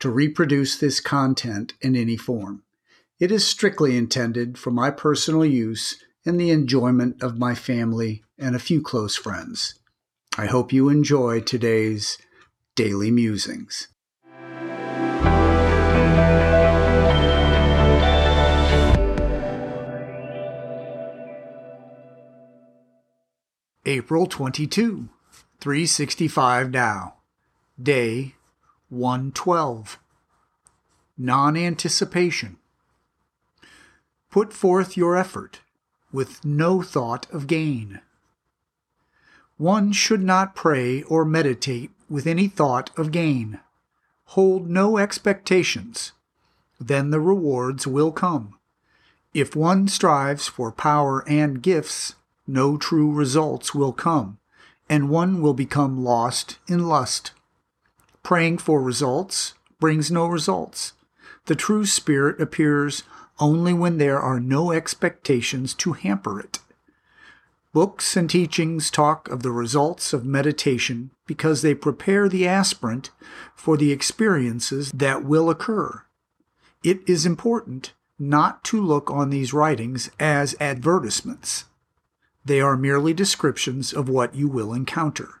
to reproduce this content in any form. It is strictly intended for my personal use and the enjoyment of my family and a few close friends. I hope you enjoy today's Daily Musings. April 22, 365 Tao, Day 112. Non anticipation. Put forth your effort with no thought of gain. One should not pray or meditate with any thought of gain. Hold no expectations. Then the rewards will come. If one strives for power and gifts, no true results will come, and one will become lost in lust. Praying for results brings no results. The true spirit appears only when there are no expectations to hamper it. Books and teachings talk of the results of meditation because they prepare the aspirant for the experiences that will occur. It is important not to look on these writings as advertisements. They are merely descriptions of what you will encounter.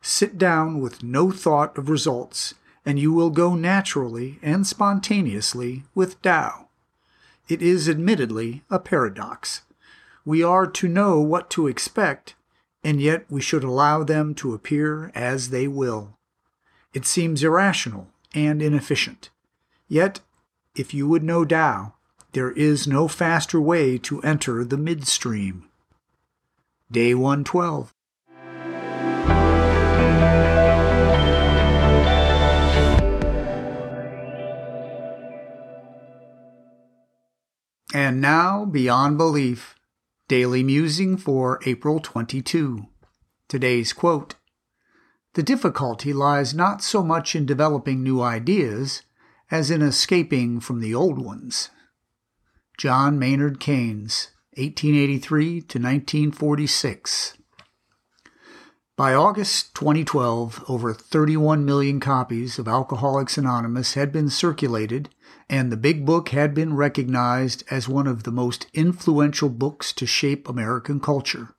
Sit down with no thought of results, and you will go naturally and spontaneously with Tao. It is admittedly a paradox. We are to know what to expect, and yet we should allow them to appear as they will. It seems irrational and inefficient. Yet, if you would know Tao, there is no faster way to enter the midstream. Day 112. And now, Beyond Belief, Daily Musing for April 22. Today's quote The difficulty lies not so much in developing new ideas as in escaping from the old ones. John Maynard Keynes, 1883 to 1946. By August 2012, over 31 million copies of Alcoholics Anonymous had been circulated, and the Big Book had been recognized as one of the most influential books to shape American culture.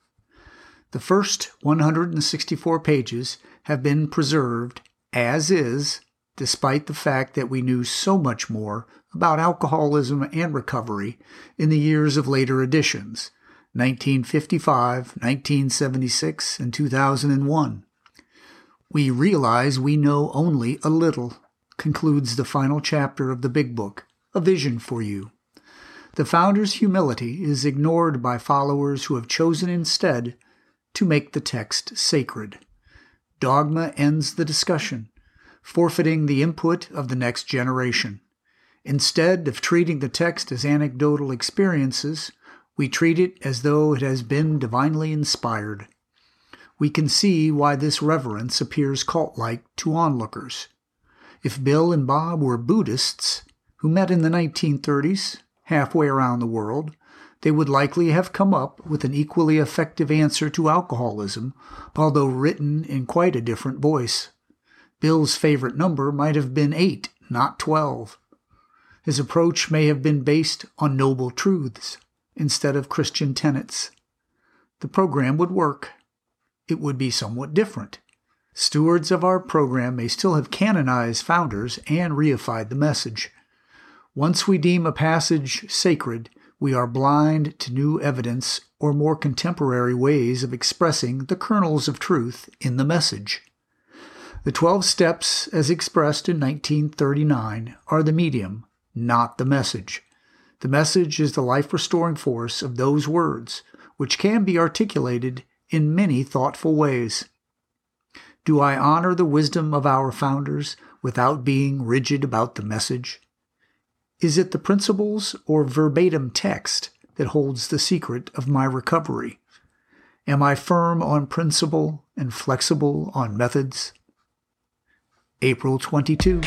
The first 164 pages have been preserved as is, despite the fact that we knew so much more about alcoholism and recovery in the years of later editions 1955, 1976, and 2001. We realize we know only a little, concludes the final chapter of the Big Book, A Vision for You. The founder's humility is ignored by followers who have chosen instead to make the text sacred. Dogma ends the discussion, forfeiting the input of the next generation. Instead of treating the text as anecdotal experiences, we treat it as though it has been divinely inspired. We can see why this reverence appears cult like to onlookers. If Bill and Bob were Buddhists who met in the 1930s, halfway around the world, they would likely have come up with an equally effective answer to alcoholism, although written in quite a different voice. Bill's favorite number might have been eight, not twelve. His approach may have been based on noble truths instead of Christian tenets. The program would work. It would be somewhat different. Stewards of our program may still have canonized founders and reified the message. Once we deem a passage sacred, we are blind to new evidence or more contemporary ways of expressing the kernels of truth in the message. The Twelve Steps, as expressed in 1939, are the medium not the message. The message is the life restoring force of those words, which can be articulated in many thoughtful ways. Do I honor the wisdom of our founders without being rigid about the message? Is it the principles or verbatim text that holds the secret of my recovery? Am I firm on principle and flexible on methods? April 22.